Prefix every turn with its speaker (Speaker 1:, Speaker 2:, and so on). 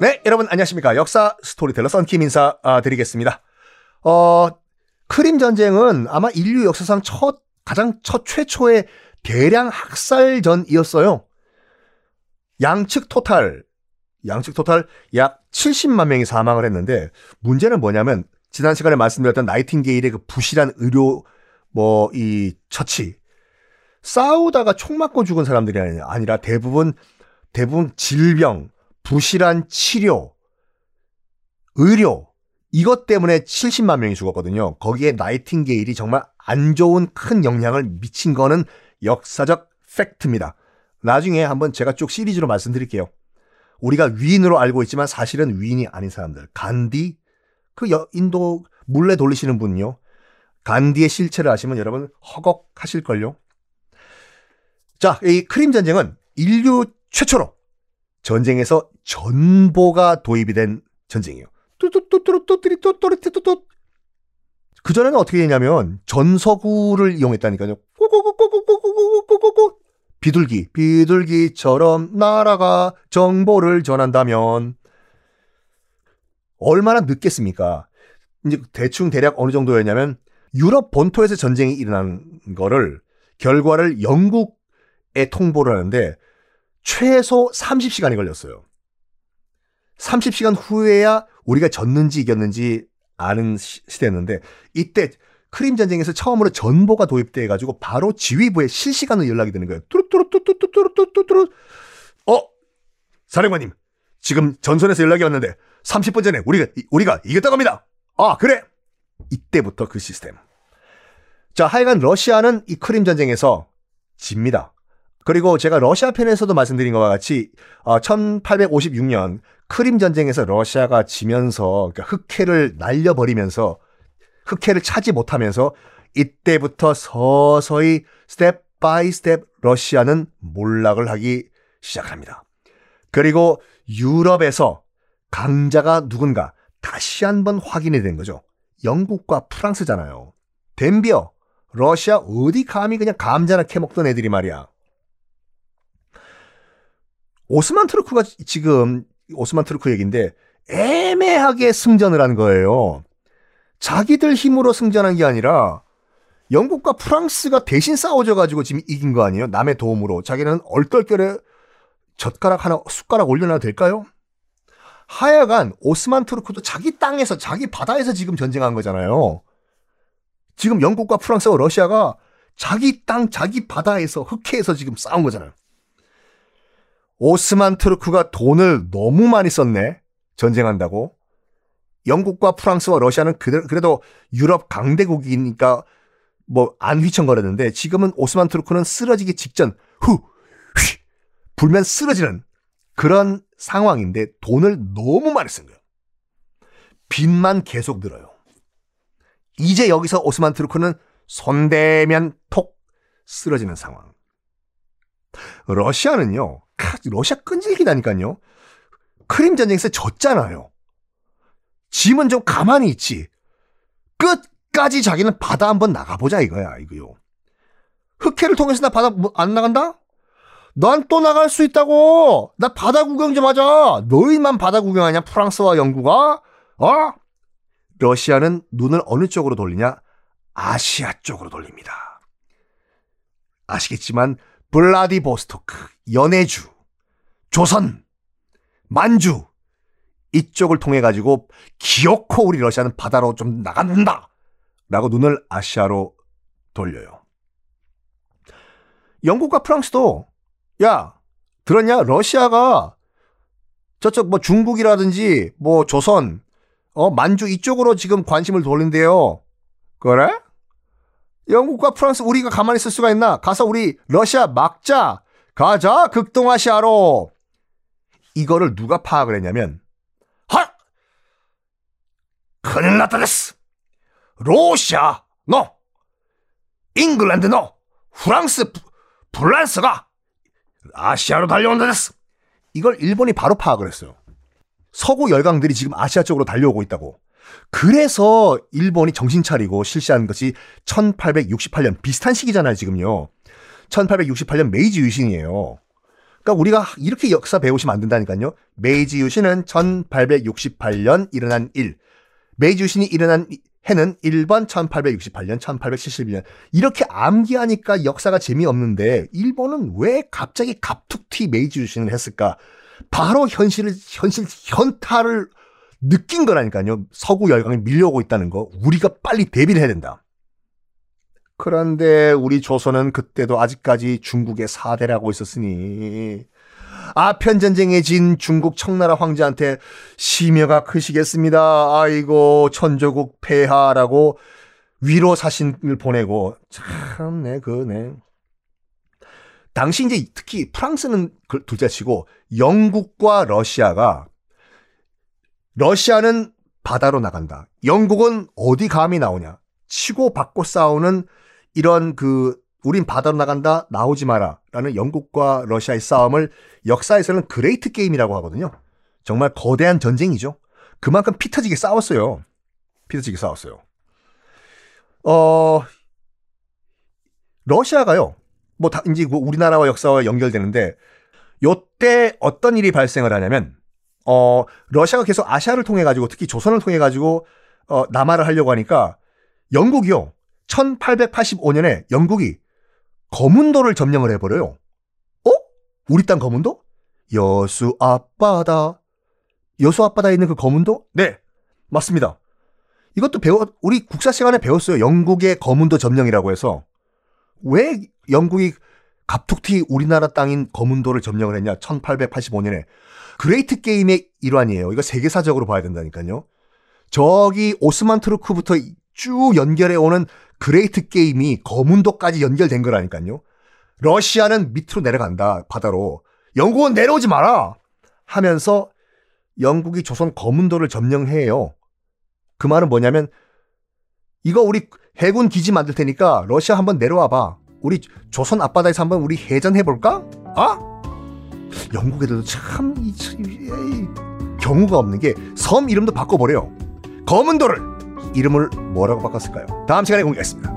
Speaker 1: 네, 여러분 안녕하십니까. 역사 스토리텔러 썬킴 인사 아, 드리겠습니다. 어, 크림 전쟁은 아마 인류 역사상 첫, 가장 첫 최초의 대량 학살전이었어요. 양측 total, 양측 total 약 70만 명이 사망을 했는데 문제는 뭐냐면 지난 시간에 말씀드렸던 나이팅게일의 그 부실한 의료 뭐 이 처치 싸우다가 총 맞고 죽은 사람들이 아니라 대부분 대부분 질병, 부실한 치료, 의료 이것 때문에 70만 명이 죽었거든요. 거기에 나이팅게일이 정말 안 좋은 큰 영향을 미친 거는 역사적 팩트입니다. 나중에 한번 제가 쭉 시리즈로 말씀드릴게요. 우리가 위인으로 알고 있지만 사실은 위인이 아닌 사람들. 간디, 그 인도 물레 돌리시는 분요. 간디의 실체를 아시면 여러분 허걱하실걸요. 자, 이 크림 전쟁은 인류 최초로 전쟁에서 전보가 도입이 된 전쟁이에요. 뚜뚜뚜뚜뚜뚜뚜뚜뚜뚜뚜 그전에는 어떻게 되냐면 전서구를 이용했다니까요. 꼬꼬꼬꼬꼬꼬꼬꼬꼬꼬 비둘기, 비둘기처럼 나라가 정보를 전한다면 얼마나 늦겠습니까? 이제 대충 대략 어느 정도였냐면 유럽 본토에서 전쟁이 일어난 거를 결과를 영국에 통보를 하는데 최소 30시간이 걸렸어요. 30시간 후에야 우리가 졌는지 이겼는지 아는 시 대였는데 이때 크림 전쟁에서 처음으로 전보가 도입돼 가지고 바로 지휘부에 실시간으로 연락이 되는 거예요. 뚜루뚜루뚜뚜뚜루뚜뚜뚜루. 어, 사령관님, 지금 전선에서 연락이 왔는데 30분 전에 우리가 우리가 이겼다고 합니다. 아, 그래. 이때부터 그 시스템. 자, 하여간 러시아는 이 크림 전쟁에서 집니다. 그리고 제가 러시아 편에서도 말씀드린 것과 같이 1856년 어, 크림 전쟁에서 러시아가 지면서 그러니까 흑해를 날려버리면서 흑해를 차지 못하면서 이때부터 서서히 step by step 러시아는 몰락을 하기 시작합니다. 그리고 유럽에서 강자가 누군가 다시 한번 확인이 된 거죠. 영국과 프랑스잖아요. 덤비어, 러시아 어디 감히 그냥 감자나 캐먹던 애들이 말이야. 오스만 투르크가 지금 오스만 투르크 얘기인데 애매하게 승전을 한 거예요. 자기들 힘으로 승전한 게 아니라 영국과 프랑스가 대신 싸워줘가지고 지금 이긴 거 아니에요? 남의 도움으로. 자기는 얼떨결에 젓가락 하나, 숟가락 올려놔도 될까요? 하여간 오스만 트루크도 자기 땅에서, 자기 바다에서 지금 전쟁한 거잖아요. 지금 영국과 프랑스와 러시아가 자기 땅, 자기 바다에서, 흑해에서 지금 싸운 거잖아요. 오스만 트루크가 돈을 너무 많이 썼네. 전쟁한다고. 영국과 프랑스와 러시아는 그래도 유럽 강대국이니까 뭐 안 휘청거렸는데 지금은 오스만 트루크는 쓰러지기 직전 후, 휘, 불면 쓰러지는 그런 상황인데 돈을 너무 많이 쓴 거예요. 빚만 계속 늘어요. 이제 여기서 오스만 트루크는 손대면 톡 쓰러지는 상황. 러시아는요, 러시아 끈질기다니까요. 크림 전쟁에서 졌잖아요. 짐은 좀 가만히 있지. 끝까지 자기는 바다 한번 나가보자 이거야, 이거요. 흑해를 통해서 나 바다 뭐, 안 나간다? 난 또 나갈 수 있다고! 나 바다 구경 좀 하자! 너희만 바다 구경하냐, 프랑스와 영국아? 어? 러시아는 눈을 어느 쪽으로 돌리냐? 아시아 쪽으로 돌립니다. 아시겠지만, 블라디보스토크, 연해주, 조선, 만주 이쪽을 통해 가지고 기어코 우리 러시아는 바다로 좀 나간다. 라고 눈을 아시아로 돌려요. 영국과 프랑스도 야 들었냐 러시아가 저쪽 뭐 중국이라든지 뭐 조선 어 만주 이쪽으로 지금 관심을 돌린대요. 그래? 영국과 프랑스 우리가 가만히 있을 수가 있나? 가서 우리 러시아 막자. 가자 극동아시아로. 이거를 누가 파악을 했냐면 하! 큰일 났다 です. 러시아 の. 잉글랜드 の. 프랑스 프랑스가 아시아로 달려온다 です. 이걸 일본이 바로 파악을 했어요. 서구 열강들이 지금 아시아 쪽으로 달려오고 있다고. 그래서 일본이 정신 차리고 실시한 것이 1868년 비슷한 시기잖아요, 지금요. 1868년 메이지 유신이에요. 그러니까 우리가 이렇게 역사 배우시면 안 된다니까요. 메이지 유신은 1868년 일어난 일. 메이지 유신이 일어난 해는 1번 1868년, 1871년. 이렇게 암기하니까 역사가 재미없는데 일본은 왜 갑자기 갑툭튀 메이지 유신을 했을까? 바로 현실을 현실 현타를 느낀 거라니까요. 서구 열강이 밀려오고 있다는 거. 우리가 빨리 대비를 해야 된다. 그런데 우리 조선은 그때도 아직까지 중국의 사대라고 있었으니 아편 전쟁에 진 중국 청나라 황제한테 심여가 크시겠습니다. 아이고 천조국 폐하라고 위로 사신을 보내고 참네 그네. 당시 이제 특히 프랑스는 그 둘째치고 영국과 러시아가 러시아는 바다로 나간다. 영국은 어디 감히 나오냐? 치고 받고 싸우는 이런 그 우린 바다로 나간다 나오지 마라 라는 영국과 러시아의 싸움을 역사에서는 Great Game이라고 하거든요. 정말 거대한 전쟁이죠. 그만큼 피터지게 싸웠어요. 피터지게 싸웠어요. 어 러시아가요. 뭐 다, 이제 뭐 우리나라와 역사와 연결되는데 요때 어떤 일이 발생을 하냐면 어 러시아가 계속 아시아를 통해 가지고 특히 조선을 통해 가지고 어 남하를 하려고 하니까 영국이요. 1885년에 영국이 거문도를 점령을 해 버려요. 어? 우리 땅 거문도? 여수 앞바다. 여수 앞바다에 있는 그 거문도? 네, 맞습니다. 이것도 배워, 우리 국사 시간에 배웠어요. 영국의 거문도 점령이라고 해서. 왜 영국이 갑툭튀 우리나라 땅인 거문도를 점령을 했냐? 1885년에. Great Game의 일환이에요. 이거 세계사적으로 봐야 된다니까요. 저기 오스만 투르크부터 쭉 연결해 오는 Great Game이 거문도까지 연결된 거라니까요. 러시아는 밑으로 내려간다, 바다로. 영국은 내려오지 마라! 하면서 영국이 조선 거문도를 점령해요. 그 말은 뭐냐면, 이거 우리 해군 기지 만들 테니까 러시아 한번 내려와 봐. 우리 조선 앞바다에서 한번 우리 해전해 볼까? 아? 영국 애들도 참, 이, 이, 이, 경우가 없는 게 섬 이름도 바꿔버려요. 거문도를 이름을 뭐라고 바꿨을까요? 다음 시간에 공개하겠습니다.